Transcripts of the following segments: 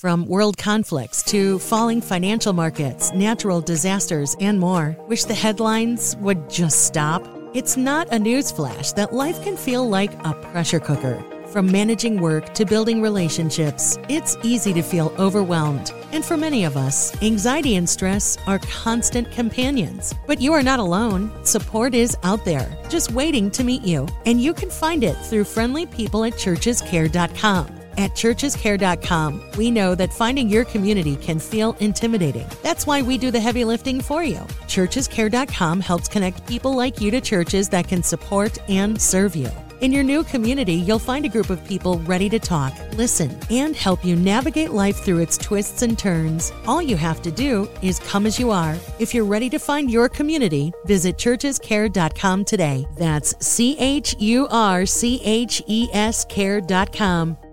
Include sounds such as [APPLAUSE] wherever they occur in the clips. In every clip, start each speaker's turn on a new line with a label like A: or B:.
A: From world conflicts to falling financial markets, natural disasters, and more. Wish the headlines would just stop? It's not a newsflash that life can feel like a pressure cooker. From managing work to building relationships, it's easy to feel overwhelmed. And for many of us, anxiety and stress are constant companions. But you are not alone. Support is out there, just waiting to meet you. And you can find it through friendly people at churchescare.com. At churchescare.com, we know that finding your community can feel intimidating. That's why we do the heavy lifting for you. Churchescare.com helps connect people like you to churches that can support and serve you. In your new community, you'll find a group of people ready to talk, listen, and help you navigate life through its twists and turns. All you have to do is come as you are. If you're ready to find your community, visit churchescare.com today. That's C H U R C H E S care.com.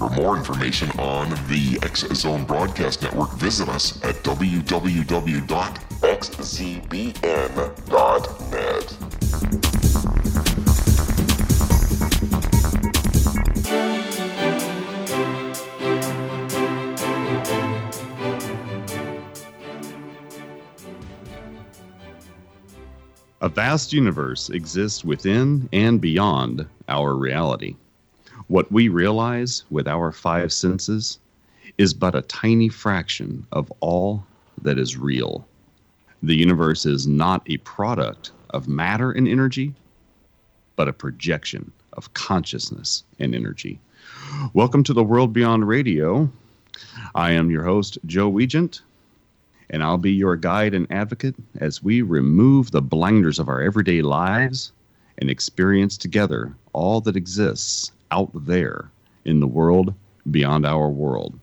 B: For more information on the X Zone Broadcast Network, visit us at www.xzbn.net.
C: A vast universe exists within and beyond our reality. What we realize with our five senses is but a tiny fraction of all that is real. The universe is not a product of matter and energy, but a projection of consciousness and energy. Welcome to the World Beyond Radio. I am your host, Joe Weigant, and I'll be your guide and advocate as we remove the blinders of our everyday lives and experience together all that exists out there in the world beyond our world.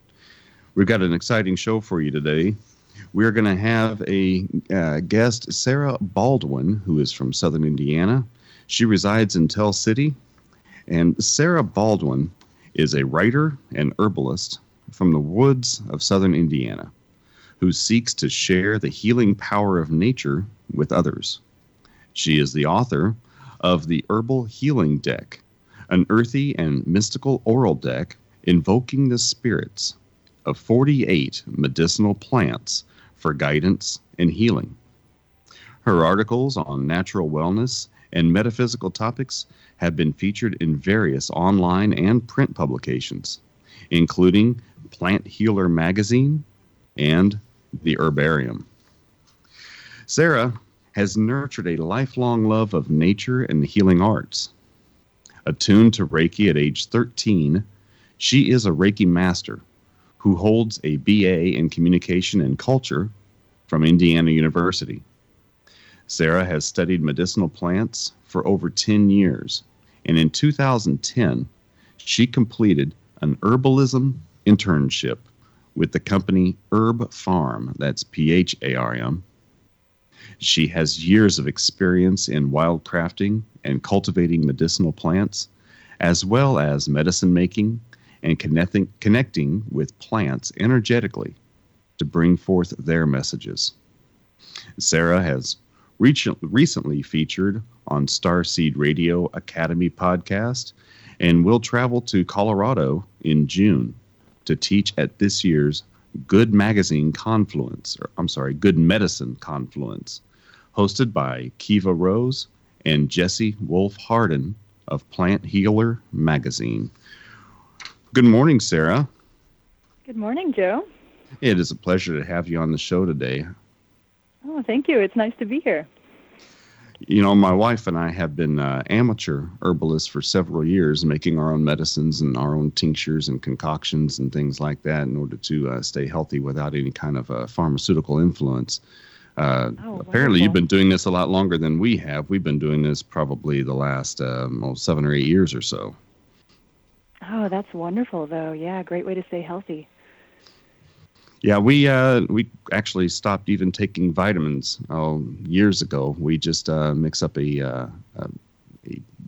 C: We've got an exciting show for you today. We're going to have a uh, guest, Sarah Baldwin, who is from Southern Indiana. She resides in Tell City. And Sarah Baldwin is a writer and herbalist from the woods of Southern Indiana who seeks to share the healing power of nature with others. She is the author of the Herbal Healing Deck, an earthy and mystical oral deck invoking the spirits of 48 medicinal plants for guidance and healing. Her articles on natural wellness and metaphysical topics have been featured in various online and print publications, including Plant Healer Magazine and The Herbarium. Sarah has nurtured a lifelong love of nature and the healing arts. Attuned to Reiki at age 13, she is a Reiki master who holds a BA in Communication and Culture from Indiana University. Sarah has studied medicinal plants for over 10 years, and in 2010, she completed an herbalism internship with the company Herb Pharm, that's P H A R M. She has years of experience in wildcrafting and cultivating medicinal plants, as well as medicine making and connecting, connecting with plants energetically to bring forth their messages. Sarah has recently featured on Starseed Radio Academy podcast and will travel to Colorado in June to teach at this year's Good Magazine Confluence, or I'm sorry, Good Medicine Confluence, hosted by Kiva Rose and Jesse Wolf Hardin of Plant Healer Magazine. Good morning, Sarah.
D: Good morning, Joe.
C: It is a pleasure to have you on the show today.
D: Oh, thank you. It's nice to be here.
C: You know, my wife and I have been uh, amateur herbalists for several years, making our own medicines and our own tinctures and concoctions and things like that in order to uh, stay healthy without any kind of uh, pharmaceutical influence. Uh,
D: oh,
C: apparently, you've been doing this a lot longer than we have. We've been doing this probably the last um, oh, seven or eight years or so.
D: Oh, that's wonderful, though. Yeah, great way to stay healthy.
C: Yeah, we uh, we actually stopped even taking vitamins oh, years ago. We just uh, mix up a, uh, a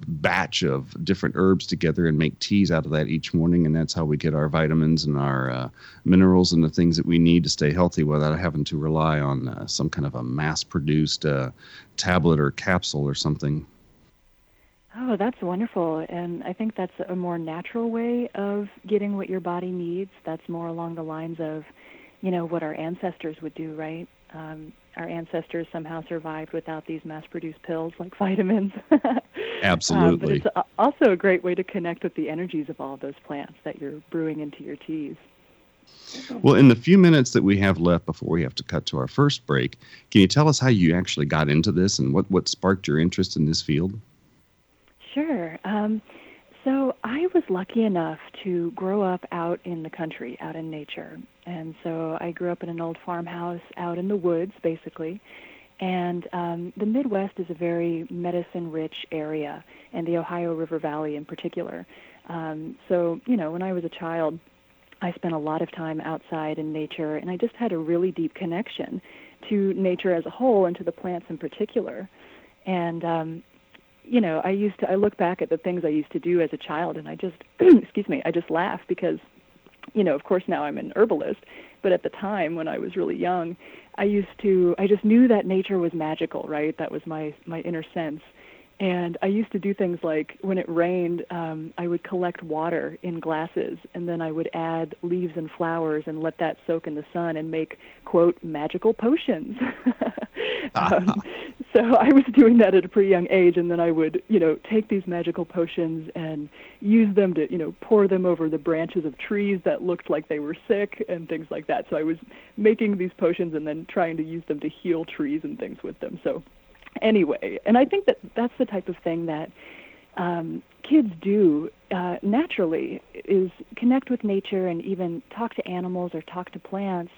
C: batch of different herbs together and make teas out of that each morning, and that's how we get our vitamins and our uh, minerals and the things that we need to stay healthy without having to rely on uh, some kind of a mass-produced uh, tablet or capsule or something.
D: Oh, that's wonderful. And I think that's a more natural way of getting what your body needs. That's more along the lines of, you know, what our ancestors would do, right? Um, our ancestors somehow survived without these mass-produced pills like vitamins.
C: Absolutely. [LAUGHS]
D: um, but it's also a great way to connect with the energies of all of those plants that you're brewing into your teas.
C: Well, in the few minutes that we have left before we have to cut to our first break, can you tell us how you actually got into this and what, what sparked your interest in this field?
D: Sure. Um, so I was lucky enough to grow up out in the country, out in nature. And so I grew up in an old farmhouse out in the woods, basically. And um, the Midwest is a very medicine rich area, and the Ohio River Valley in particular. Um, so, you know, when I was a child, I spent a lot of time outside in nature, and I just had a really deep connection to nature as a whole and to the plants in particular. And um, you know, I used to I look back at the things I used to do as a child and I just [CLEARS THROAT] excuse me, I just laugh because you know, of course now I'm an herbalist, but at the time when I was really young, I used to I just knew that nature was magical, right? That was my my inner sense. And I used to do things like when it rained, um, I would collect water in glasses and then I would add leaves and flowers and let that soak in the sun and make, quote, magical potions. [LAUGHS] um, so I was doing that at a pretty young age, and then I would, you know, take these magical potions and use them to, you know, pour them over the branches of trees that looked like they were sick and things like that. So I was making these potions and then trying to use them to heal trees and things with them. So anyway, and I think that that's the type of thing that um, kids do uh, naturally is connect with nature and even talk to animals or talk to plants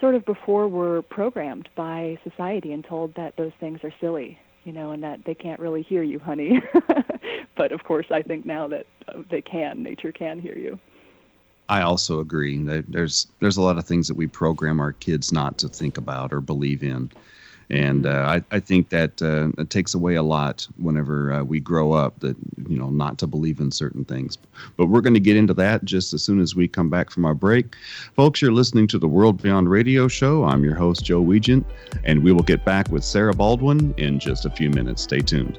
D: sort of before we're programmed by society and told that those things are silly, you know, and that they can't really hear you, honey. [LAUGHS] but of course, I think now that uh, they can, nature can hear you.
C: I also agree. There's there's a lot of things that we program our kids not to think about or believe in, and uh, I, I think that uh, it takes away a lot whenever uh, we grow up that you know not to believe in certain things. But we're going to get into that just as soon as we come back from our break. Folks you're listening to the world beyond radio show. I'm your host joe Weigant, and we will get back with sarah baldwin in just a few minutes. Stay tuned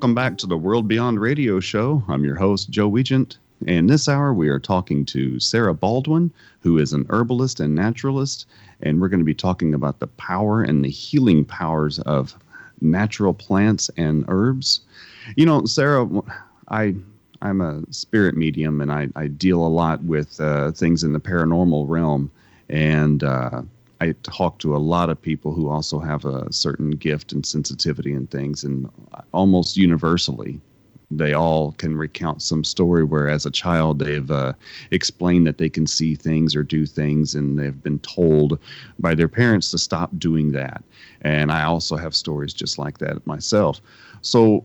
C: Welcome back to the World Beyond Radio Show. I'm your host, Joe Weigant. And this hour, we are talking to Sarah Baldwin, who is an herbalist and naturalist. And we're going to be talking about the power and the healing powers of natural plants and herbs. You know, Sarah, I. I'm a spirit medium and I, I deal a lot with uh, things in the paranormal realm. And uh, I talk to a lot of people who also have a certain gift and sensitivity and things, and almost universally, they all can recount some story where, as a child, they've uh, explained that they can see things or do things, and they've been told by their parents to stop doing that. And I also have stories just like that myself. So,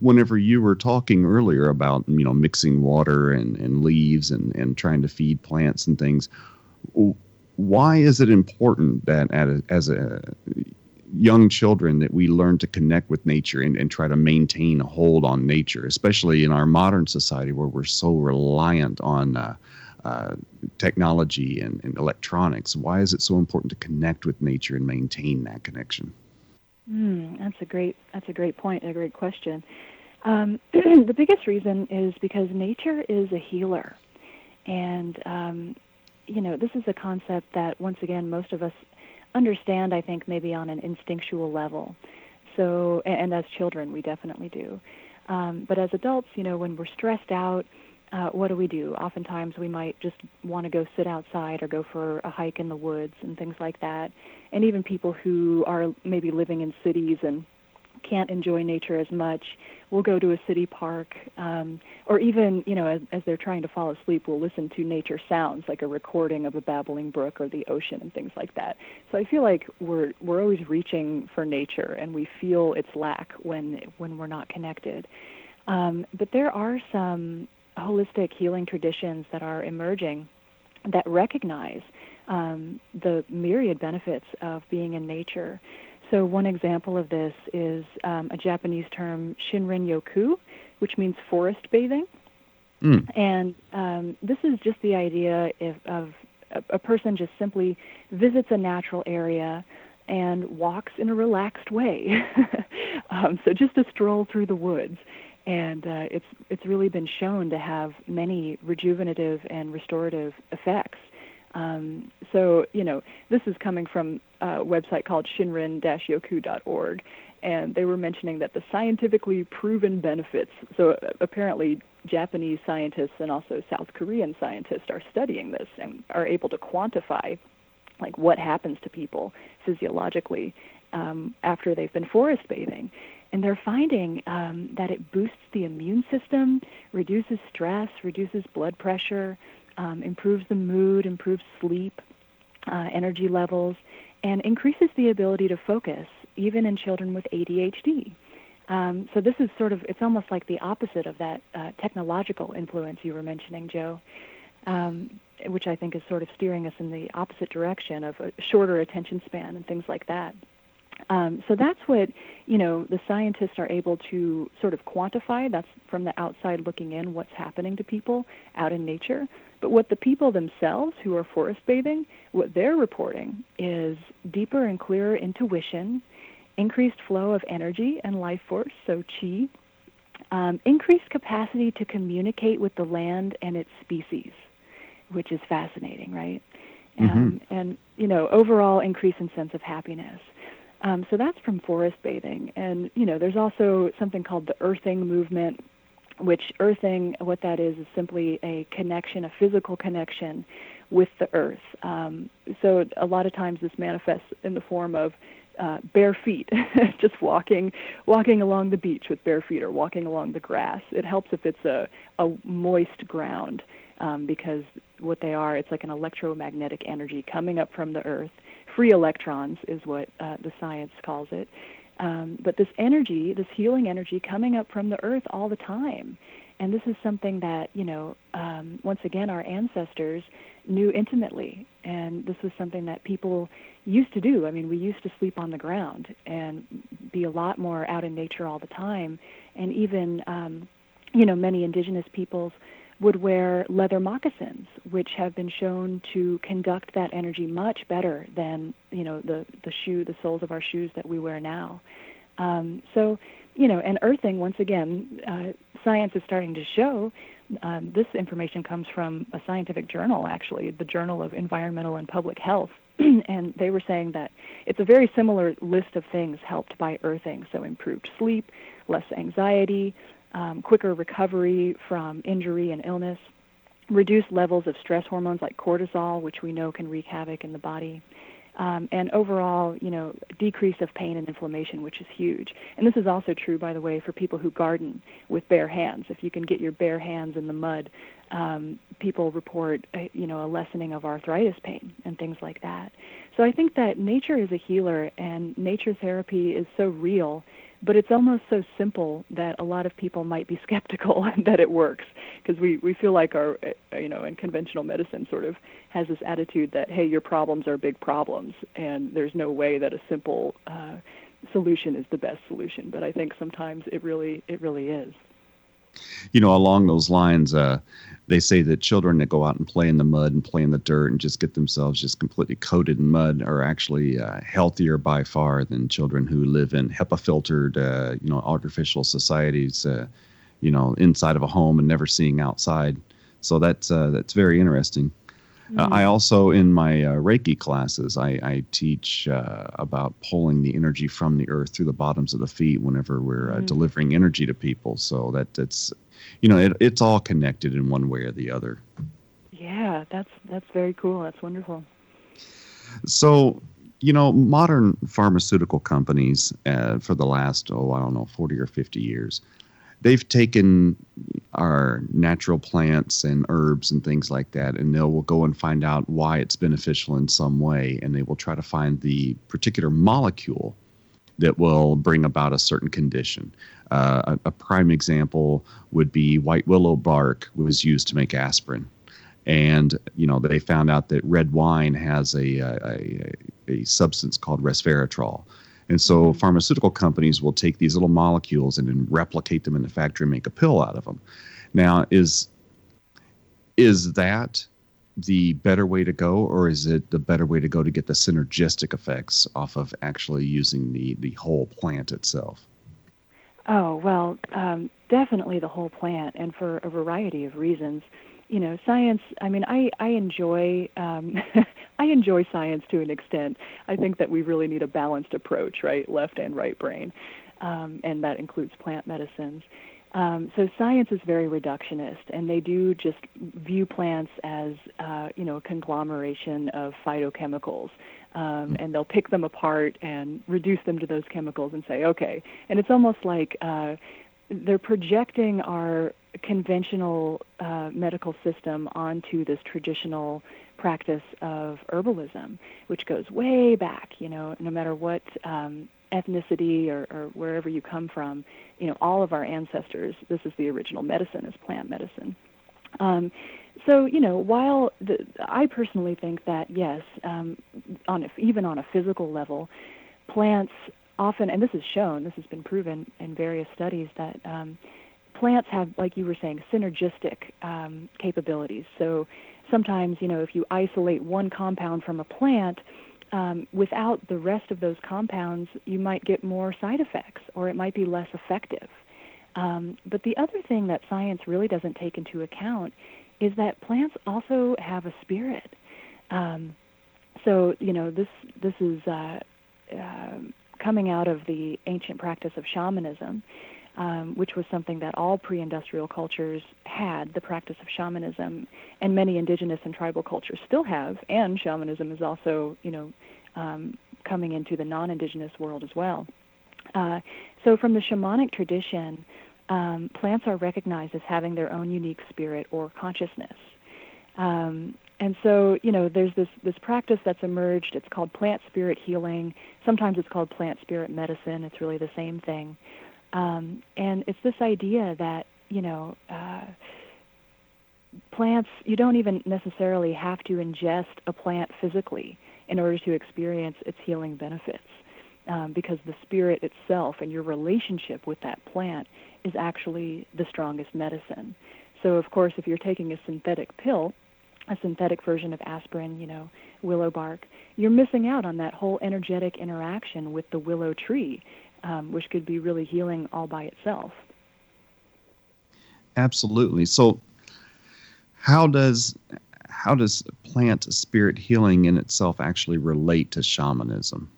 C: whenever you were talking earlier about you know mixing water and, and leaves and, and trying to feed plants and things why is it important that a, as a young children that we learn to connect with nature and, and try to maintain a hold on nature, especially in our modern society where we're so reliant on uh, uh, technology and, and, electronics? Why is it so important to connect with nature and maintain that connection?
D: Mm, that's a great that's a great point, a great question. Um, [CLEARS THROAT] the biggest reason is because nature is a healer, and um, you know, this is a concept that, once again, most of us understand, I think, maybe on an instinctual level. So, and as children, we definitely do. Um, but as adults, you know, when we're stressed out, uh, what do we do? Oftentimes, we might just want to go sit outside or go for a hike in the woods and things like that. And even people who are maybe living in cities and can't enjoy nature as much, we'll go to a city park, um, or even, you know, as, as they're trying to fall asleep, we'll listen to nature sounds like a recording of a babbling brook or the ocean and things like that. So I feel like we're we're always reaching for nature, and we feel its lack when when we're not connected. Um, but there are some holistic healing traditions that are emerging that recognize um, the myriad benefits of being in nature. So one example of this is um, a Japanese term, Shinrin Yoku, which means forest bathing. Mm. And um, this is just the idea if, of a, a person just simply visits a natural area and walks in a relaxed way. [LAUGHS] um, so just a stroll through the woods. and uh, it's it's really been shown to have many rejuvenative and restorative effects. Um, so you know, this is coming from a website called shinrin-yoku.org, and they were mentioning that the scientifically proven benefits. So apparently, Japanese scientists and also South Korean scientists are studying this and are able to quantify like what happens to people physiologically um, after they've been forest bathing. And they're finding um, that it boosts the immune system, reduces stress, reduces blood pressure, um, improves the mood, improves sleep, uh, energy levels, and increases the ability to focus, even in children with ADHD. Um, so this is sort of, it's almost like the opposite of that uh, technological influence you were mentioning, Joe, um, which I think is sort of steering us in the opposite direction of a shorter attention span and things like that. Um, so that's what you know the scientists are able to sort of quantify. That's from the outside looking in what's happening to people out in nature. But what the people themselves who are forest bathing, what they're reporting is deeper and clearer intuition, increased flow of energy and life force, so chi, um, increased capacity to communicate with the land and its species, which is fascinating, right? Mm-hmm. Um, and you know, overall increase in sense of happiness. Um, so that's from forest bathing. And, you know, there's also something called the earthing movement, which earthing, what that is, is simply a connection, a physical connection with the earth. Um, so a lot of times this manifests in the form of uh, bare feet, [LAUGHS] just walking, walking along the beach with bare feet or walking along the grass. It helps if it's a, a moist ground um, because what they are, it's like an electromagnetic energy coming up from the earth free electrons is what uh, the science calls it. Um, but this energy, this healing energy coming up from the earth all the time. And this is something that, you know, um, once again, our ancestors knew intimately. And this was something that people used to do. I mean, we used to sleep on the ground and be a lot more out in nature all the time. And even, um, you know, many indigenous peoples would wear leather moccasins, which have been shown to conduct that energy much better than you know the the shoe, the soles of our shoes that we wear now. Um, so, you know, and earthing once again, uh, science is starting to show. Um, this information comes from a scientific journal, actually, the Journal of Environmental and Public Health, [CLEARS THROAT] and they were saying that it's a very similar list of things helped by earthing. So, improved sleep, less anxiety, um, quicker recovery from injury and illness, reduced levels of stress hormones like cortisol, which we know can wreak havoc in the body, um, and overall, you know, decrease of pain and inflammation, which is huge. And this is also true, by the way, for people who garden with bare hands. If you can get your bare hands in the mud, um, people report, a, you know, a lessening of arthritis pain and things like that. So I think that nature is a healer, and nature therapy is so real but it's almost so simple that a lot of people might be [LAUGHS] skeptical [LAUGHS] that it works because we we feel like our uh, you know in conventional medicine sort of has this attitude that hey your problems are big problems and there's no way that a simple uh, solution is the best solution. But i think sometimes it really it really is
C: you know along those lines uh, they say that children that go out and play in the mud and play in the dirt and just get themselves just completely coated in mud are actually uh, healthier by far than children who live in HEPA filtered, uh, you know, artificial societies, uh, you know, inside of a home and never seeing outside. So that's uh, that's very interesting. Uh, mm-hmm. I also, in my uh, Reiki classes, I, I teach about pulling the energy from the earth through the bottoms of the feet whenever we're mm-hmm. delivering energy to people. So that that's you know, it, it's all connected in one way or the other.
D: Yeah, that's that's very cool. That's wonderful.
C: So, you know, modern pharmaceutical companies uh, for the last oh I don't know forty or fifty years, they've taken our natural plants and herbs and things like that, and they will go and find out why it's beneficial in some way, and they will try to find the particular molecule that will bring about a certain condition. Uh, a, a, prime example would be white willow bark was used to make aspirin. And you know they found out that red wine has a, a, a substance called resveratrol, and so pharmaceutical companies will take these little molecules and then replicate them in the factory and make a pill out of them. Now, is is that the better way to go, or is it the better way to go to get the synergistic effects off of actually using the the whole plant itself?
D: Oh, well, um, definitely the whole plant, and for a variety of reasons. You know, science. I mean, I I enjoy um, [LAUGHS] I enjoy science to an extent. I think that we really need a balanced approach, right, left and right brain, um, and that includes plant medicines. Um, so science is very reductionist, and they do just view plants as uh, you know a conglomeration of phytochemicals, um, and they'll pick them apart and reduce them to those chemicals and say, okay. And it's almost like uh, they're projecting our conventional uh, medical system onto this traditional practice of herbalism, which goes way back. You know, no matter what um, ethnicity or, or wherever you come from, you know, all of our ancestors, this is the original medicine, is plant medicine. Um, so you know, while the, I personally think that yes, um, on a, even on a physical level, plants often, and this is shown, this has been proven in various studies that um, plants have, like you were saying, synergistic um, capabilities. So sometimes, you know, if you isolate one compound from a plant, um, without the rest of those compounds, you might get more side effects, or it might be less effective. Um, but the other thing that science really doesn't take into account is that plants also have a spirit. Um, so you know this this is uh, uh, coming out of the ancient practice of shamanism, um, which was something that all pre-industrial cultures had. The practice of shamanism, and many indigenous and tribal cultures still have. And shamanism is also you know um, coming into the non-indigenous world as well. Uh, so from the shamanic tradition, um, plants are recognized as having their own unique spirit or consciousness. Um, and so, you know, there's this, this practice that's emerged. It's called plant spirit healing. Sometimes it's called plant spirit medicine. It's really the same thing. Um, and it's this idea that, you know, uh, plants, you don't even necessarily have to ingest a plant physically in order to experience its healing benefits. Um, because the spirit itself and your relationship with that plant is actually the strongest medicine. So, of course, if you're taking a synthetic pill, a synthetic version of aspirin, you know, willow bark, you're missing out on that whole energetic interaction with the willow tree, um, which could be really healing all by itself.
C: Absolutely. So, how does how does plant spirit healing in itself actually relate to shamanism?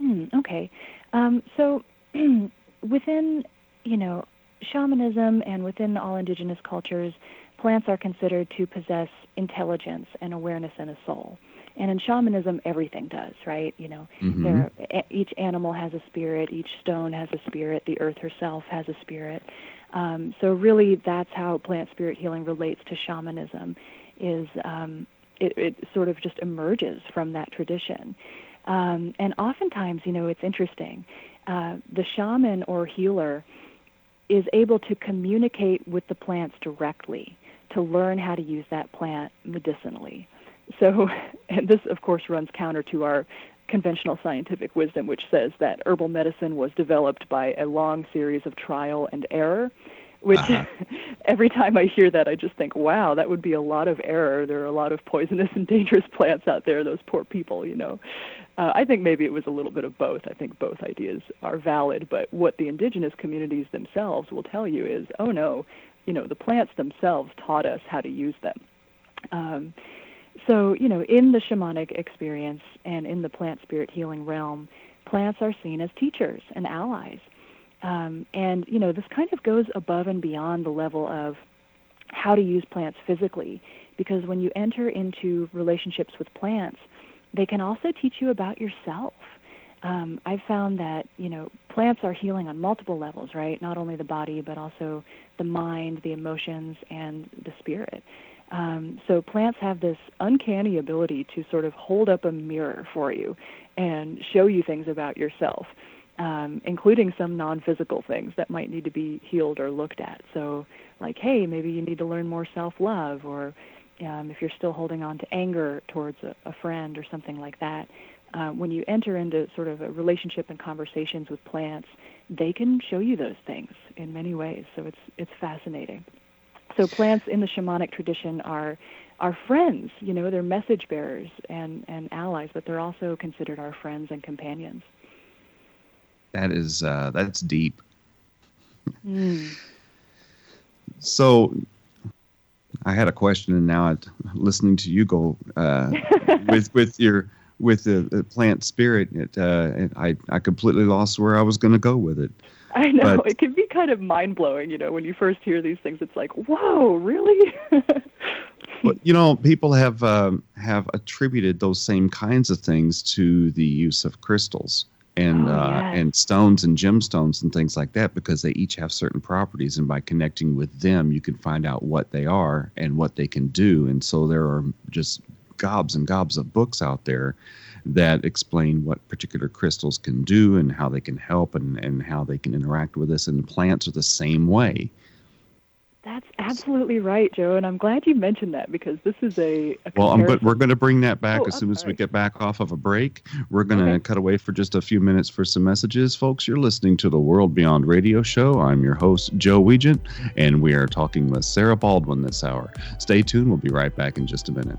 D: Mm, okay, um, so [CLEARS THROAT] within, you know, shamanism and within all indigenous cultures, plants are considered to possess intelligence and awareness and a soul. And in shamanism, everything does, right? You know, mm-hmm. there, each animal has a spirit, each stone has a spirit, the earth herself has a spirit. Um, so really, that's how plant spirit healing relates to shamanism. Is um, it, it sort of just emerges from that tradition. Um, and oftentimes, you know, it's interesting. Uh, the shaman or healer is able to communicate with the plants directly to learn how to use that plant medicinally. So, [LAUGHS] and this, of course, runs counter to our conventional scientific wisdom, which says that herbal medicine was developed by a long series of trial and error. Which uh-huh. [LAUGHS] every time I hear that, I just think, wow, that would be a lot of error. There are a lot of poisonous and dangerous [LAUGHS] plants out there, those poor people, you know. Uh, I think maybe it was a little bit of both. I think both ideas are valid, but what the indigenous communities themselves will tell you is, oh no, you know, the plants themselves taught us how to use them. Um, so, you know, in the shamanic experience and in the plant spirit healing realm, plants are seen as teachers and allies. Um, and, you know, this kind of goes above and beyond the level of how to use plants physically, because when you enter into relationships with plants, they can also teach you about yourself. Um, I've found that you know plants are healing on multiple levels, right? Not only the body, but also the mind, the emotions, and the spirit. Um, so plants have this uncanny ability to sort of hold up a mirror for you and show you things about yourself, um, including some non-physical things that might need to be healed or looked at. So, like, hey, maybe you need to learn more self-love, or um, if you're still holding on to anger towards a, a friend or something like that, uh, when you enter into sort of a relationship and conversations with plants, they can show you those things in many ways. So it's it's fascinating. So plants in the shamanic tradition are are friends. You know, they're message bearers and and allies, but they're also considered our friends and companions.
C: that is uh, that's deep.
D: Mm.
C: So, I had a question, and now I'm listening to you go uh, [LAUGHS] with with your with the, the plant spirit. It, uh, it, I I completely lost where I was going to go with it.
D: I know
C: But-
D: it can be kind of mind blowing. You know, when you first hear these things, it's like, whoa, really? [LAUGHS]
C: But you know, people have um, have attributed those same kinds of things to the use of crystals and
D: Oh,
C: uh,
D: yes.
C: and stones and gemstones and things like that because they each have certain properties, and by connecting with them, you can find out what they are and what they can do. And so there are just gobs and gobs of books out there that explain what particular crystals can do and how they can help and, and how they can interact with us. And plants are the same way.
D: That's absolutely right, Joe, and I'm glad you mentioned that because this is a. a
C: Well, I'm good. We're going to bring that back
D: Oh,
C: as soon as we get back off of a break. We're going to
D: Okay.
C: cut away for just a few minutes for some messages, folks. You're listening to the World Beyond Radio Show. I'm your host, Joe Weigant, and we are talking with Sarah Baldwin this hour. Stay tuned. We'll be right back in just a minute.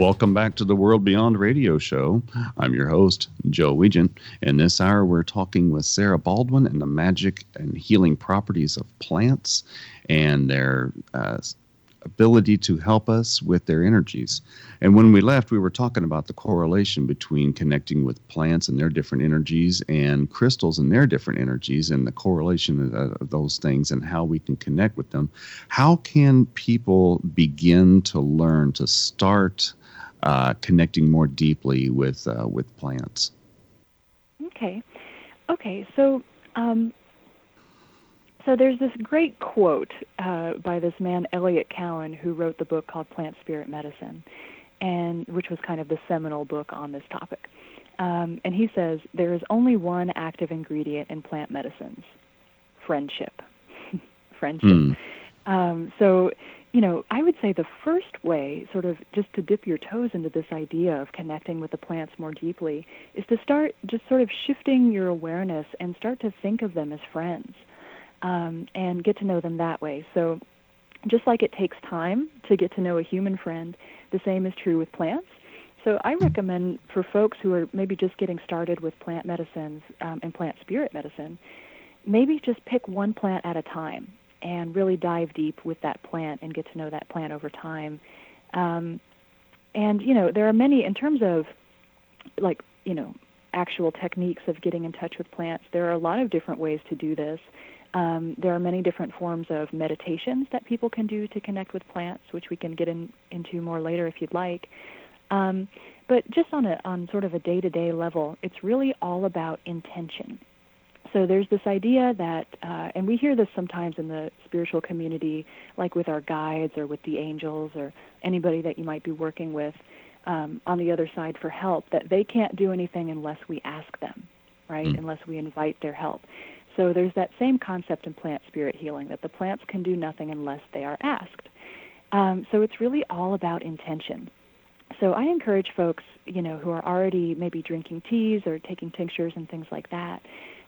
C: Welcome back to the World Beyond Radio Show. I'm your host, Joe Weigant. In this hour, we're talking with Sarah Baldwin and the magic and healing properties of plants and their uh, ability to help us with their energies. And when we left, we were talking about the correlation between connecting with plants and their different energies and crystals and their different energies and the correlation of those things and how we can connect with them. How can people begin to learn to start uh, connecting more deeply with uh, with plants?
D: Okay, okay. So um, so there's this great quote uh, by this man Eliot Cowan who wrote the book called Plant Spirit Medicine, and which was kind of the seminal book on this topic. Um, and he says there is only one active ingredient in plant medicines: friendship. [LAUGHS] friendship. Mm. Um, so, you know, I would say the first way, sort of just to dip your toes into this idea of connecting with the plants more deeply, is to start just sort of shifting your awareness and start to think of them as friends um, and get to know them that way. So, just like it takes time to get to know a human friend, the same is true with plants. So, I recommend for folks who are maybe just getting started with plant medicines um, and plant spirit medicine, maybe just pick one plant at a time and really dive deep with that plant and get to know that plant over time. Um, and you know, there are many in terms of like you know actual techniques of getting in touch with plants. There are a lot of different ways to do this. Um, there are many different forms of meditations that people can do to connect with plants, which we can get in, into more later if you'd like. Um, but just on a on sort of a day-to-day level, it's really all about intention. So there's this idea that, uh, and we hear this sometimes in the spiritual community, like with our guides or with the angels or anybody that you might be working with um, on the other side for help, that they can't do anything unless we ask them, right? Mm. Unless we invite their help. So there's that same concept in plant spirit healing that the plants can do nothing unless they are asked. Um, so it's really all about intention. So I encourage folks, you know, who are already maybe drinking teas or taking tinctures and things like that,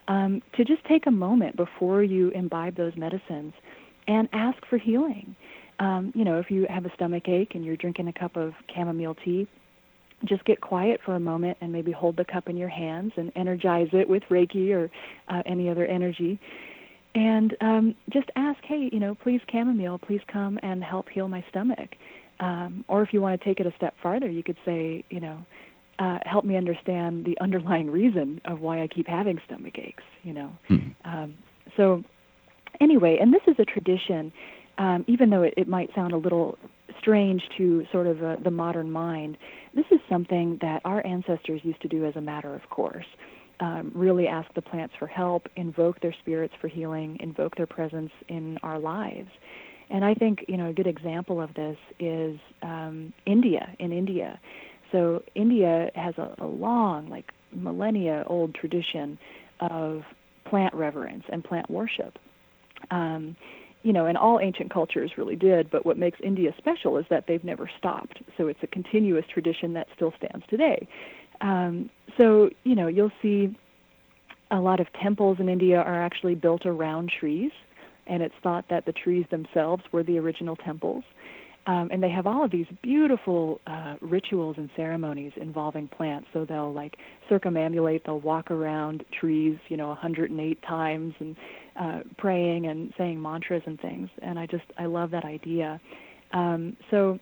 D: um, to just take a moment before you imbibe those medicines and ask for healing. Um, you know, if you have a stomach ache and you're drinking a cup of chamomile tea, just get quiet for a moment and maybe hold the cup in your hands and energize it with Reiki or uh, any other energy. And um, just ask, hey, you know, please chamomile, please come and help heal my stomach. Um, or if you want to take it a step farther, you could say, you know, uh, help me understand the underlying reason of why I keep having stomach aches. You know, hmm. um, so anyway, and this is a tradition, um, even though it, it might sound a little strange to sort of uh, the modern mind. This is something that our ancestors used to do as a matter of course. Um, really ask the plants for help, invoke their spirits for healing, invoke their presence in our lives. And I think you know a good example of this is um, India. In India, so India has a, a long, like millennia old tradition of plant reverence and plant worship. Um, you know, and all ancient cultures really did, but what makes India special is that they've never stopped. So it's a continuous tradition that still stands today. Um, so, you know, you'll see a lot of temples in India are actually built around trees, and it's thought that the trees themselves were the original temples. Um, and they have all of these beautiful uh, rituals and ceremonies involving plants. So they'll like circumambulate, they'll walk around trees, you know, 108 times and uh, praying and saying mantras and things. And I just, I love that idea. Um, so,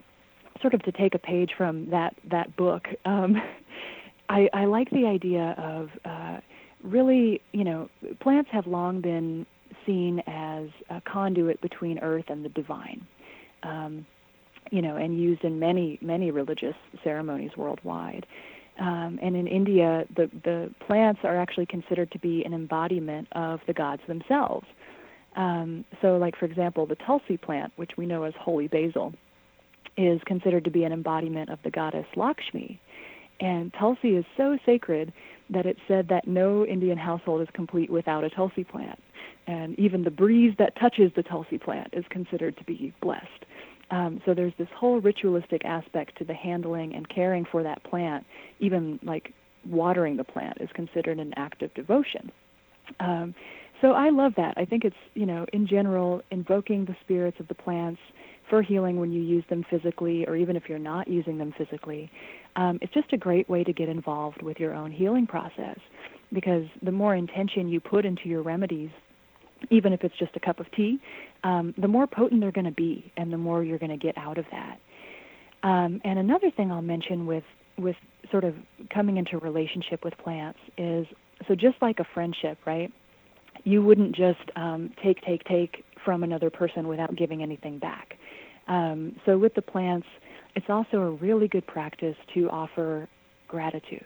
D: sort of to take a page from that that book, um, [LAUGHS] I, I like the idea of uh, really, you know, plants have long been seen as a conduit between earth and the divine. Um, you know, and used in many, many religious ceremonies worldwide. Um, and in India, the, the plants are actually considered to be an embodiment of the gods themselves. Um, so, like, for example, the Tulsi plant, which we know as holy basil, is considered to be an embodiment of the goddess Lakshmi. And Tulsi is so sacred that it's said that no Indian household is complete without a Tulsi plant. And even the breeze that touches the Tulsi plant is considered to be blessed. Um, so there's this whole ritualistic aspect to the handling and caring for that plant. Even like watering the plant is considered an act of devotion. Um, so I love that. I think it's you know in general invoking the spirits of the plants for healing when you use them physically, or even if you're not using them physically. Um, it's just a great way to get involved with your own healing process because the more intention you put into your remedies, even if it's just a cup of tea, um, the more potent they're going to be, and the more you're going to get out of that. Um, and another thing I'll mention with with sort of coming into relationship with plants is so just like a friendship, right? You wouldn't just um, take, take, take from another person without giving anything back. Um, so with the plants, it's also a really good practice to offer gratitude.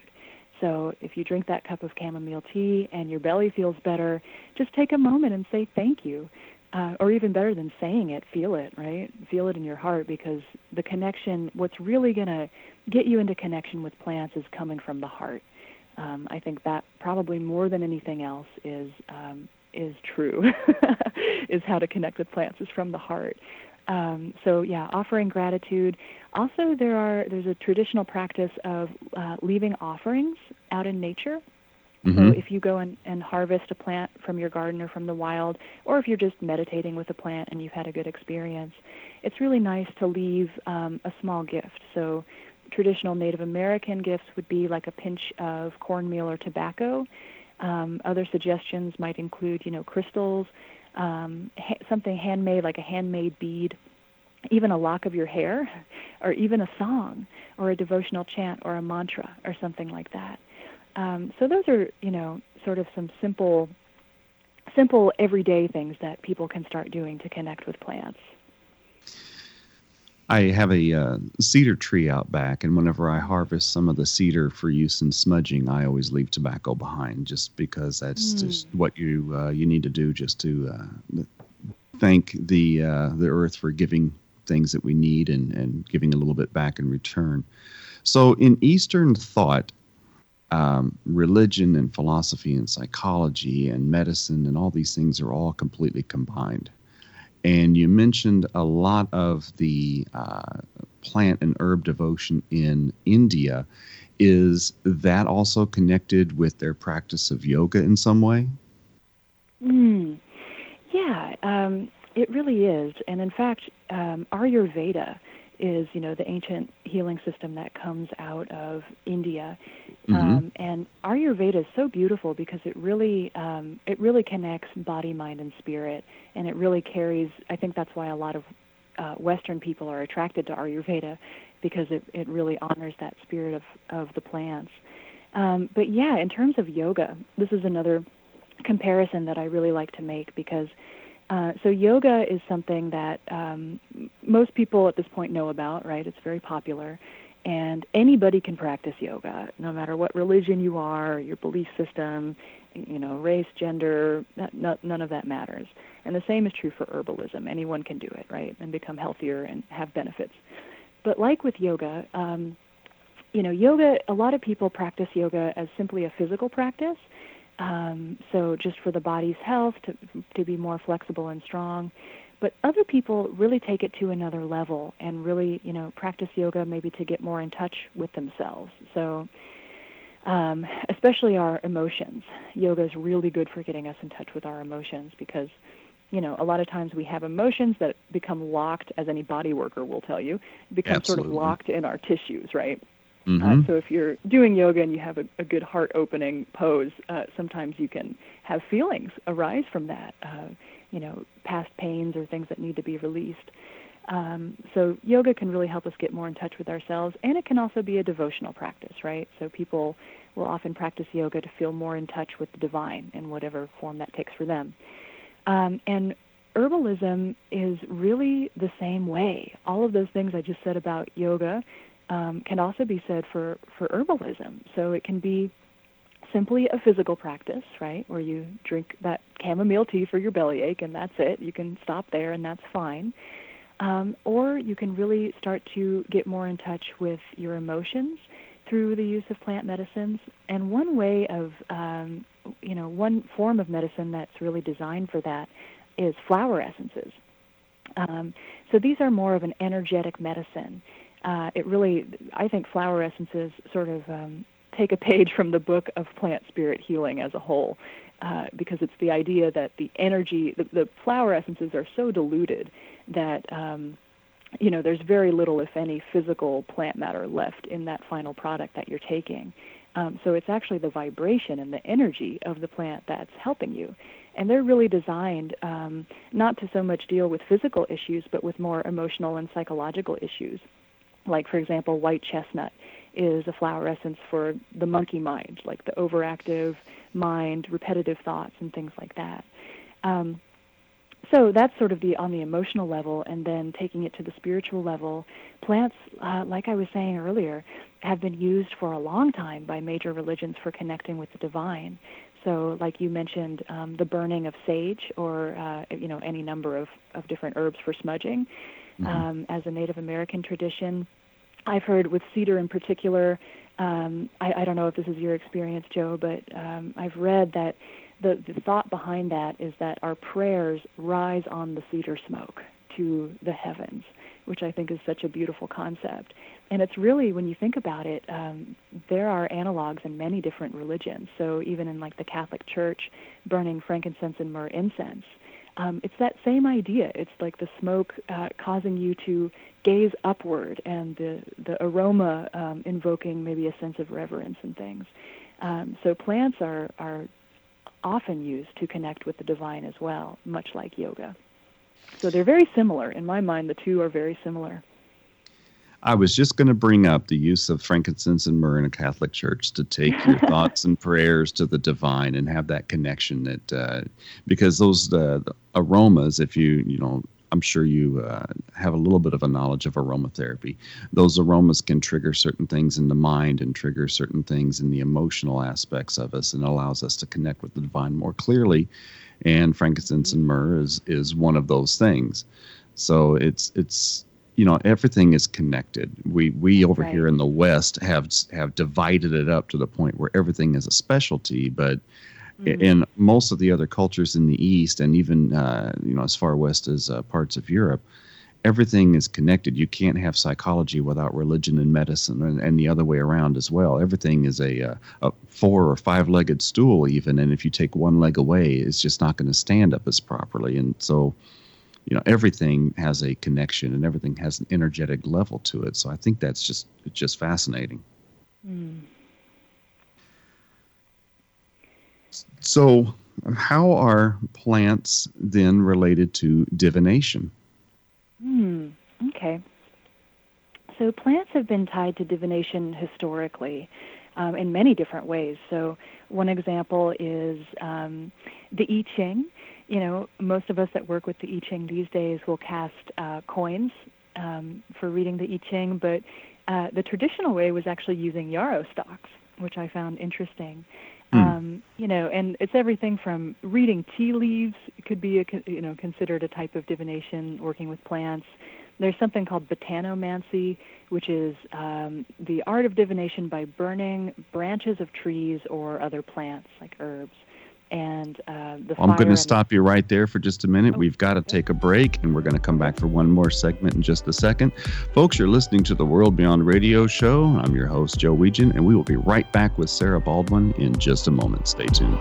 D: So if you drink that cup of chamomile tea and your belly feels better, just take a moment and say thank you. Uh, or even better than saying it, feel it, right? Feel it in your heart because the connection, what's really going to get you into connection with plants is coming from the heart. Um, I think that probably more than anything else is um, is true. [LAUGHS] is how to connect with plants is from the heart. Um, so yeah, offering gratitude. Also, there are there's a traditional practice of uh, leaving offerings out in nature. Mm-hmm. So if you go and, and harvest a plant from your garden or from the wild, or if you're just meditating with a plant and you've had a good experience, it's really nice to leave um, a small gift. So traditional Native American gifts would be like a pinch of cornmeal or tobacco. Um, other suggestions might include, you know, crystals, um, ha- something handmade like a handmade bead, even a lock of your hair, [LAUGHS] or even a song, or a devotional chant, or a mantra, or something like that. Um, so those are, you know, sort of some simple, simple everyday things that people can start doing to connect with plants.
C: I have a uh, cedar tree out back, and whenever I harvest some of the cedar for use in smudging, I always leave tobacco behind, just because that's mm. just what you uh, you need to do, just to uh, thank the uh, the earth for giving things that we need and and giving a little bit back in return. So, in Eastern thought, um, religion and philosophy and psychology and medicine and all these things are all completely combined. And you mentioned a lot of the uh, plant and herb devotion in India. Is that also connected with their practice of yoga in some way?
D: Mm. Yeah, um, it really is. And in fact, um, Ayurveda is you know the ancient healing system that comes out of India, mm-hmm. um, and Ayurveda is so beautiful because it really um, it really connects body, mind, and spirit, and it really carries. I think that's why a lot of uh, Western people are attracted to Ayurveda because it it really honors that spirit of of the plants. Um, but yeah, in terms of yoga, this is another comparison that I really like to make because uh, so yoga is something that um, most people at this point know about, right? It's very popular, and anybody can practice yoga, no matter what religion you are, your belief system, you know, race, gender, none of that matters. And the same is true for herbalism. Anyone can do it, right, and become healthier and have benefits. But like with yoga, um, you know, yoga. A lot of people practice yoga as simply a physical practice um, so just for the body's health, to, to be more flexible and strong. But other people really take it to another level and really, you know, practice yoga maybe to get more in touch with themselves. So um, especially our emotions. Yoga is really good for getting us in touch with our emotions because you know, a lot of times we have emotions that become locked, as any body worker will tell you, become
C: Absolutely.
D: sort of locked in our tissues, right?
C: Mhm.
D: Uh, so if you're doing yoga and you have a, a good heart opening pose, uh, sometimes you can have feelings arise from that, uh, you know, past pains or things that need to be released. Um, so yoga can really help us get more in touch with ourselves, and it can also be a devotional practice, right? So people will often practice yoga to feel more in touch with the divine in whatever form that takes for them. Um, and herbalism is really the same way. All of those things I just said about yoga um, can also be said for, for herbalism. So it can be simply a physical practice, right, where you drink that chamomile tea for your bellyache and that's it. You can stop there and that's fine. Um, or you can really start to get more in touch with your emotions through the use of plant medicines. And one way of, um, you know, one form of medicine that's really designed for that is flower essences. Um, so these are more of an energetic medicine. Uh, it really, I think, flower essences sort of um, take a page from the book of plant spirit healing as a whole, uh, because it's the idea that the energy, the, the flower essences are so diluted that um, you know there's very little, if any, physical plant matter left in that final product that you're taking. Um, so it's actually the vibration and the energy of the plant that's helping you. And they're really designed um, not to so much deal with physical issues, but with more emotional and psychological issues. Like, for example, white chestnut is a flower essence for the monkey mind, like the overactive mind, repetitive thoughts, and things like that. Um, so that's sort of the on the emotional level, and then taking it to the spiritual level. Plants, uh, like I was saying earlier, have been used for a long time by major religions for connecting with the divine. So, like you mentioned, um, the burning of sage, or uh, you know, any number of, of different herbs for smudging,
C: Mhm.
D: um, as a Native American tradition. I've heard with cedar in particular. Um, I, I don't know if this is your experience, Joe, but um, I've read that the, the thought behind that is that our prayers rise on the cedar smoke to the heavens, which I think is such a beautiful concept. And it's really, when you think about it, um, there are analogs in many different religions. So even in like the Catholic Church, burning frankincense and myrrh incense, um, it's that same idea. It's like the smoke uh, causing you to gaze upward, and the the aroma um, invoking maybe a sense of reverence and things. Um, so plants are are often used to connect with the divine as well, much like yoga. So they're very similar. In my mind, the two are very similar.
C: I was just going to bring up the use of frankincense and myrrh in a Catholic church to take your [LAUGHS] thoughts and prayers to the divine and have that connection that uh, because those uh, aromas, if you you know, I'm sure you uh, have a little bit of a knowledge of aromatherapy. Those aromas can trigger certain things in the mind and trigger certain things in the emotional aspects of us, and allows us to connect with the divine more clearly. And frankincense and myrrh is is one of those things. So it's it's you know everything is connected we we over
D: Right.
C: here in the west have have divided it up to the point where everything is a specialty but
D: Mhm.
C: in most of the other cultures in the east and even uh, you know as far west as uh, parts of europe everything is connected you can't have psychology without religion and medicine and, and the other way around as well everything is a, uh, a four or five legged stool even and if you take one leg away it's just not going to stand up as properly and so you know everything has a connection and everything has an energetic level to it so i think that's just just fascinating
D: Mm.
C: so how are plants then related to divination
D: Hmm. Okay. So plants have been tied to divination historically um, in many different ways. So one example is um, the I Ching. You know, most of us that work with the I Ching these days will cast uh, coins um, for reading the I Ching, but uh, the traditional way was actually using yarrow stalks, which I found interesting.
C: Hmm.
D: Um, you know, and it's everything from reading tea leaves could be a, you know considered a type of divination, working with plants. There's something called botanomancy, which is um, the art of divination by burning branches of trees or other plants like herbs. And uh, the
C: i'm going to stop you right there for just a minute. We've got to take a break and we're going to come back for one more segment in just a second. Folks you're listening to the world beyond radio show. I'm your host joe Weigant, and we will be right back with sarah baldwin in just a moment. Stay tuned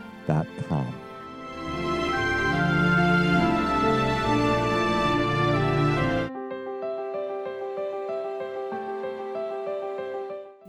E: www.holisticcancerfoundation.com.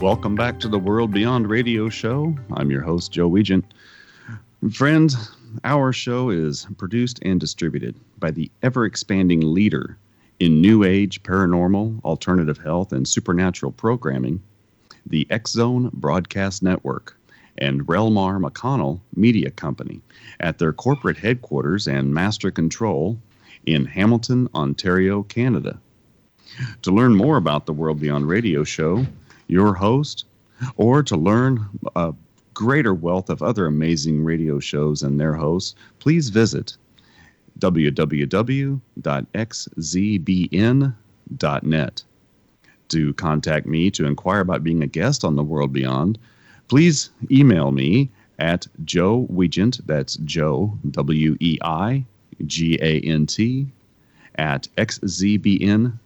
C: Welcome back to the World Beyond Radio Show. I'm your host, Joe Weigant. Friends, our show is produced and distributed by the ever expanding leader in New Age, paranormal, alternative health, and supernatural programming, the X Zone Broadcast Network, and Relmar McConnell Media Company at their corporate headquarters and master control in Hamilton, Ontario, Canada. To learn more about the World Beyond Radio Show, your host, or to learn a greater wealth of other amazing radio shows and their hosts, please visit www.xzbn.net. To contact me to inquire about being a guest on the World Beyond, please email me at Joe Weigant, that's Joe, W E I G A N T, at xzbn.net.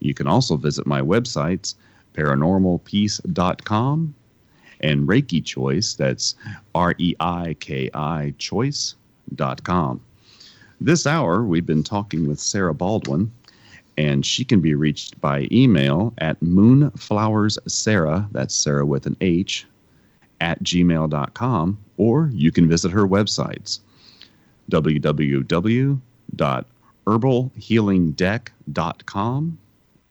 C: You can also visit my websites, paranormalpeace.com and Reiki Choice, that's R E I K I choice.com. This hour, we've been talking with Sarah Baldwin, and she can be reached by email at moonflowerssarah, that's Sarah with an H, at gmail.com, or you can visit her websites www.herbalhealingdeck.com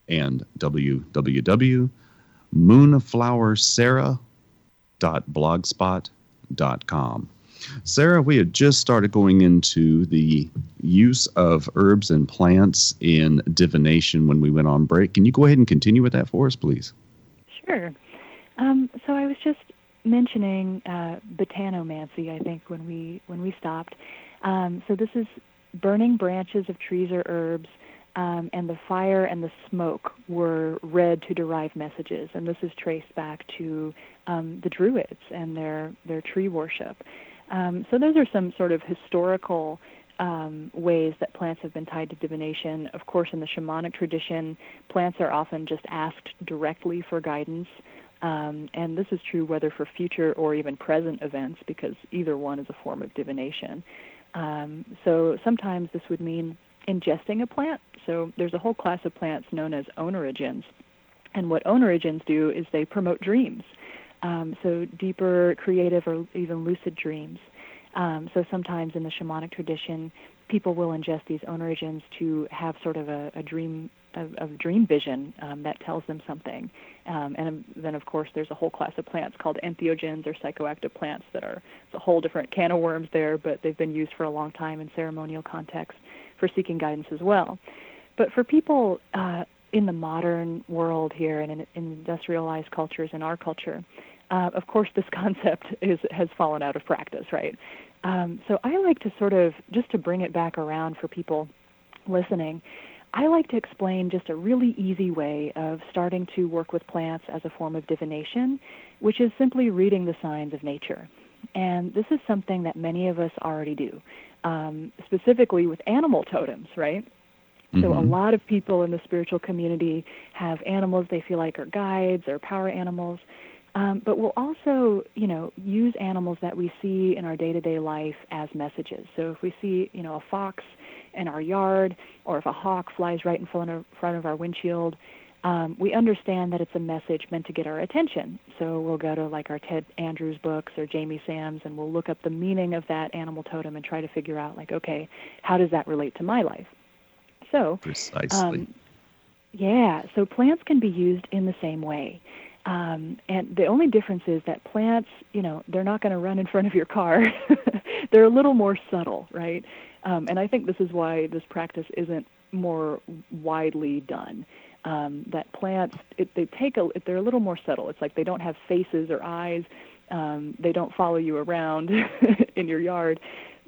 C: and www.moonflowersarah.blogspot.com. Sarah, we had just started going into the use of herbs and plants in divination when we went on break. Can you go ahead and continue with that for us, please?
D: Sure. Um, so I was just mentioning uh, botanomancy, I think, when we when we stopped. Um, so this is burning branches of trees or herbs, um, and the fire and the smoke were read to derive messages, and this is traced back to um, the Druids and their their tree worship. Um, so those are some sort of historical um, ways that plants have been tied to divination. Of course, in the shamanic tradition, plants are often just asked directly for guidance. Um, and this is true whether for future or even present events, because either one is a form of divination. Um, so sometimes this would mean ingesting a plant. So there's a whole class of plants known as oneirogens. And what oneirogens do is they promote dreams. Um, so deeper, creative, or even lucid dreams. Um, so sometimes in the shamanic tradition, people will ingest these oneirogens to have sort of a, a dream of, dream vision um, that tells them something. Um, and then, of course, there's a whole class of plants called entheogens or psychoactive plants that are it's a whole different can of worms there, but they've been used for a long time in ceremonial context for seeking guidance as well. But for people uh, in the modern world here and in, in industrialized cultures in our culture, uh, of course, this [LAUGHS] concept is has fallen out of practice, right? Um, so I like to sort of just to bring it back around for people listening. I like to explain just a really easy way of starting to work with plants as a form of divination, which is simply reading the signs of nature. And this is something that many of us already do, um, specifically with animal totems, right? Mm-hmm. So a mm-hmm. lot of people in the spiritual community have animals they feel like are guides or power animals. Um, but we'll also, you know, use animals that we see in our day-to-day life as messages. So if we see, you know, a fox in our yard, or if a hawk flies right in front of, front of our windshield, um, we understand that it's a message meant to get our attention. So we'll go to like our Ted Andrews books or Jamie Sams, and we'll look up the meaning of that animal totem and try to figure out, like, okay, how does that relate to my life? So
C: precisely. Um,
D: yeah, so plants can be used in the same way. Um, and the only difference is that plants, you know, they're not going to run in front of your car. [LAUGHS] they're a little more subtle, right? Um, and I think this is why this practice isn't more widely done. Um, that plants, it, they take a, they're a little more subtle. It's like they don't have faces or eyes. Um, they don't follow you around [LAUGHS] in your yard.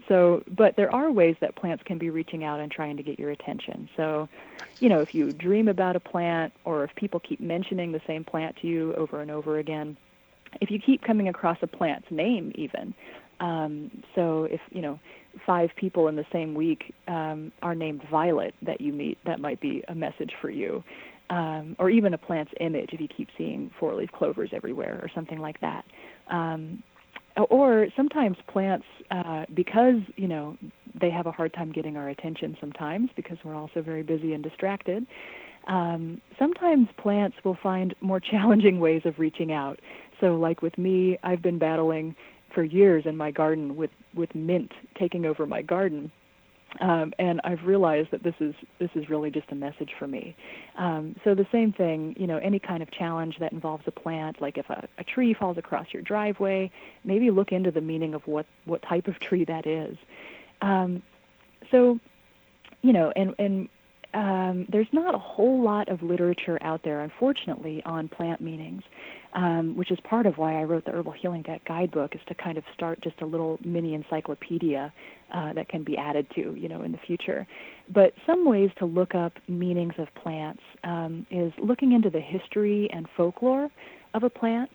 D: So, but there are ways that plants can be reaching out and trying to get your attention. So, you know, if you dream about a plant or if people keep mentioning the same plant to you over and over again, if you keep coming across a plant's name, even, um, so if, you know, five people in the same week um, are named Violet that you meet, that might be a message for you. Um, or even a plant's image if you keep seeing four leaf clovers everywhere or something like that. Um, or sometimes plants, uh, because you know they have a hard time getting our attention sometimes because we're also very busy and distracted. Um, sometimes plants will find more [LAUGHS] challenging ways of reaching out. So, like with me, I've been battling for years in my garden with with mint taking over my garden um, and I've realized that this is this is really just a message for me. Um, so the same thing, you know, any kind of challenge that involves a plant, like if a, a tree falls across your driveway, maybe look into the meaning of what what type of [LAUGHS] tree that is. Um, so, you know, and and um, there's not a whole lot of literature out there, unfortunately, on plant meanings, um, which is part of why I wrote the Herbal Healing Deck guidebook, is to kind of start just a little mini encyclopedia uh, that can be added to, you know, in the future. But some ways to look up meanings of plants um, is looking into the history and folklore of a plant,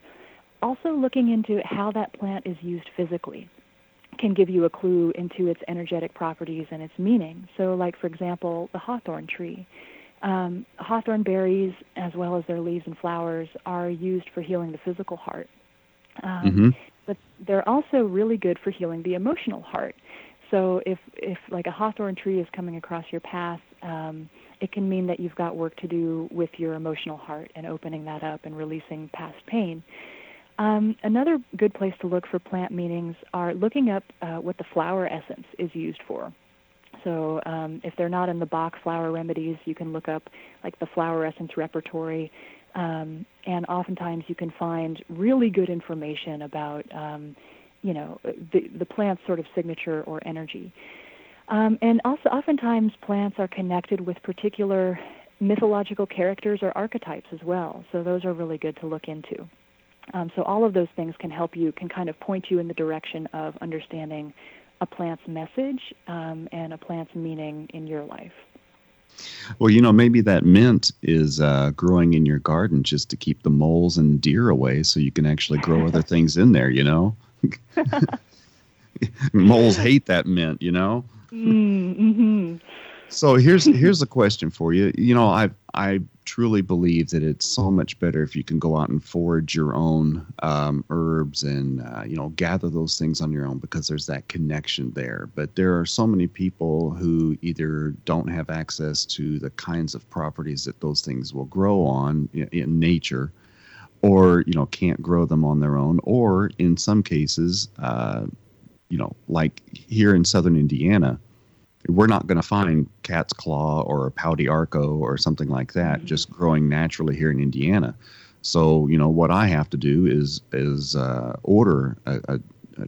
D: also looking into how that plant is used physically can give you a clue into its energetic properties and its meaning. So, like for example, the hawthorn tree. Um, hawthorn berries, as well as their leaves and flowers, are used for healing the physical heart. Um, mm-hmm. But they're also really good for healing the emotional heart. So, if if like a hawthorn tree is coming across your path, um, it can mean that you've got work to do with your emotional heart and opening that up and releasing past pain. Um, another good place to look for plant meanings are looking up uh, what the flower essence is used for. So um, if they're not in the Bach flower remedies, you can look up like the flower essence repertory, um, and oftentimes you can find really good information about um, you know the the plant's sort of signature or energy. Um, and also, oftentimes plants are connected with particular mythological characters or archetypes as well. So those are really good to look into. Um, so all of those things can help you, can kind of point you in the direction of understanding a plant's message um, and a plant's meaning in your life.
C: Well, you know, maybe that mint is uh, growing in your garden just to keep the moles and deer away, so you can actually grow other [LAUGHS] things in there. You know, [LAUGHS] [LAUGHS] moles hate that mint. You know.
D: Mm, mm-hmm.
C: So here's here's a question for you. You know, I I truly believe that it's so much better if you can go out and forage your own um, herbs and uh, you know gather those things on your own because there's that connection there. But there are so many people who either don't have access to the kinds of properties that those things will grow on in, in nature, or you know can't grow them on their own, or in some cases, uh, you know, like here in southern Indiana we're not going to find cat's claw or a pau d'arco or something like that mm-hmm. just growing naturally here in Indiana. So you know what I have to do is is uh, order a, a, a,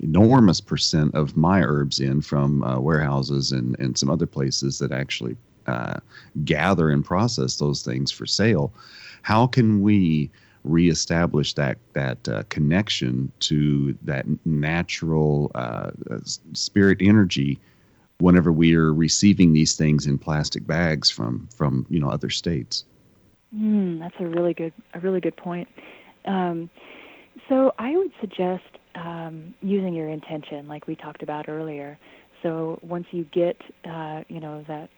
C: enormous percent of my herbs in from uh, warehouses and and some other places that actually uh, gather and process those things for sale. How can we reestablish that that uh, connection to that natural uh, spirit energy whenever we are receiving these things in plastic bags from from you know other states.
D: Mm, that's a really good a really good point. Um, so I would suggest um, using your intention, like we talked about earlier. So once you get uh, you know that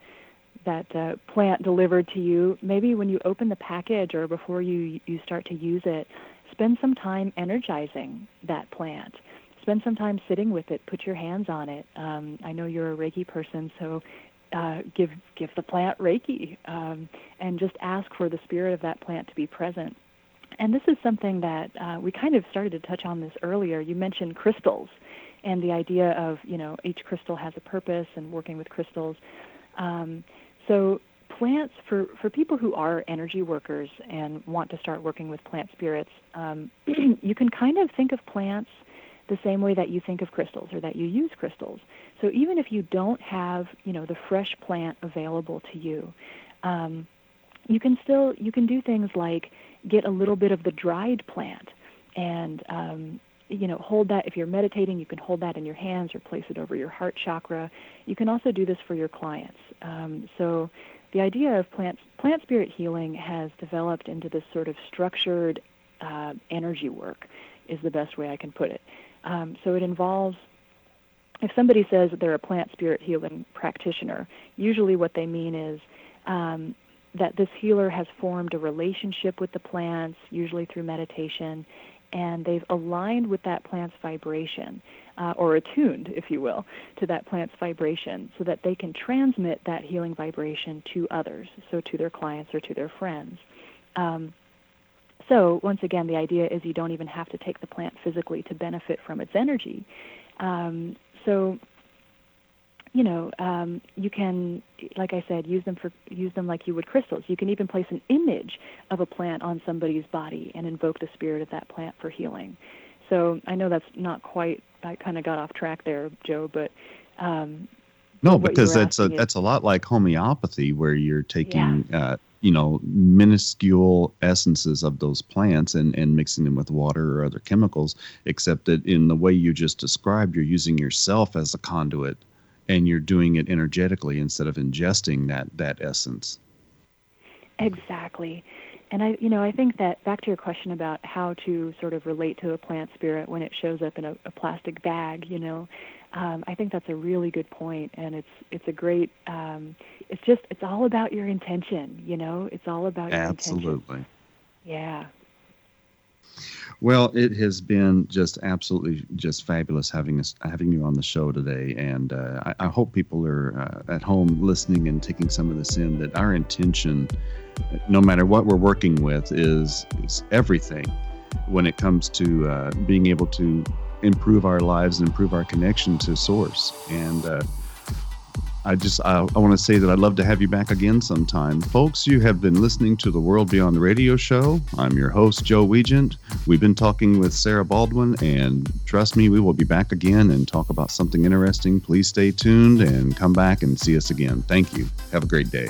D: that uh, plant delivered to you, maybe when you open the package or before you you start to use it, spend some time energizing that plant spend some time sitting with it. Put your hands on it. Um, I know you're a Reiki person, so uh, give give the plant Reiki um, and just ask for the spirit of that plant to be present. And this is something that uh, we kind of started to touch on this earlier. You mentioned crystals and the idea of you know each crystal has a purpose and working with crystals. Um, so plants for for people who are energy workers and want to start working with plant spirits, um, [CLEARS THROAT] you can kind of think of plants the same way that you think of crystals or that you use crystals. So even if you don't have, you know, the fresh plant available to you, um, you can still you can do things like get a little bit of the dried plant and um, you know hold that if you're meditating you can hold that in your hands or place it over your heart chakra you can also do this for your clients um, so the idea of plant plant spirit healing has developed into this sort of structured uh, energy work is the best way I can put it. Um, so it involves, if somebody says that they're a plant spirit healing practitioner, usually what they mean is um, that this healer has formed a relationship with the plants, usually through meditation, and they've aligned with that plant's vibration, uh, or attuned, if you will, to that plant's vibration so that they can transmit that healing vibration to others, so to their clients or to their friends. Um, so, once again, the idea is you don't even have to take the plant physically to benefit from its energy. Um, so, you know, um, you can, like I said, use them for use them like you would crystals. You can even place an image of a plant on somebody's body and invoke the spirit of that plant for healing. So I know that's not quite. I kind of got off track there, Joe, but um,
C: No, because that's a
D: is-
C: that's a lot like homeopathy, where you're taking uh, you know minuscule essences of those plants and and mixing them with water or other chemicals. Except that in the way you just described, you're using yourself as a conduit, and you're doing it energetically instead of ingesting that that essence.
D: Exactly. And I, you know, I think that back to your question about how to sort of relate to a plant spirit when it shows up in a, a plastic bag, you know, um, I think that's a really good point, and it's it's a great. Um, it's just it's all about your intention, you know. It's all about your intention.
C: Absolutely.
D: Yeah.
C: Well, it has been just absolutely just fabulous having us having you on the show today, and uh, I, I hope people are uh, at home listening and taking some of this in. That our intention, no matter what we're working with, is is everything when it comes to uh, being able to improve our lives and improve our connection to Source. And uh, I just I, I want to say that I'd love to have you back again sometime, folks. You have been listening to the World Beyond the Radio show. I'm your host Joe Weigant. We've been talking with Sarah Baldwin, and trust me, we will be back again and talk about something interesting. Please stay tuned and come back and see us again. Thank you. Have a great day.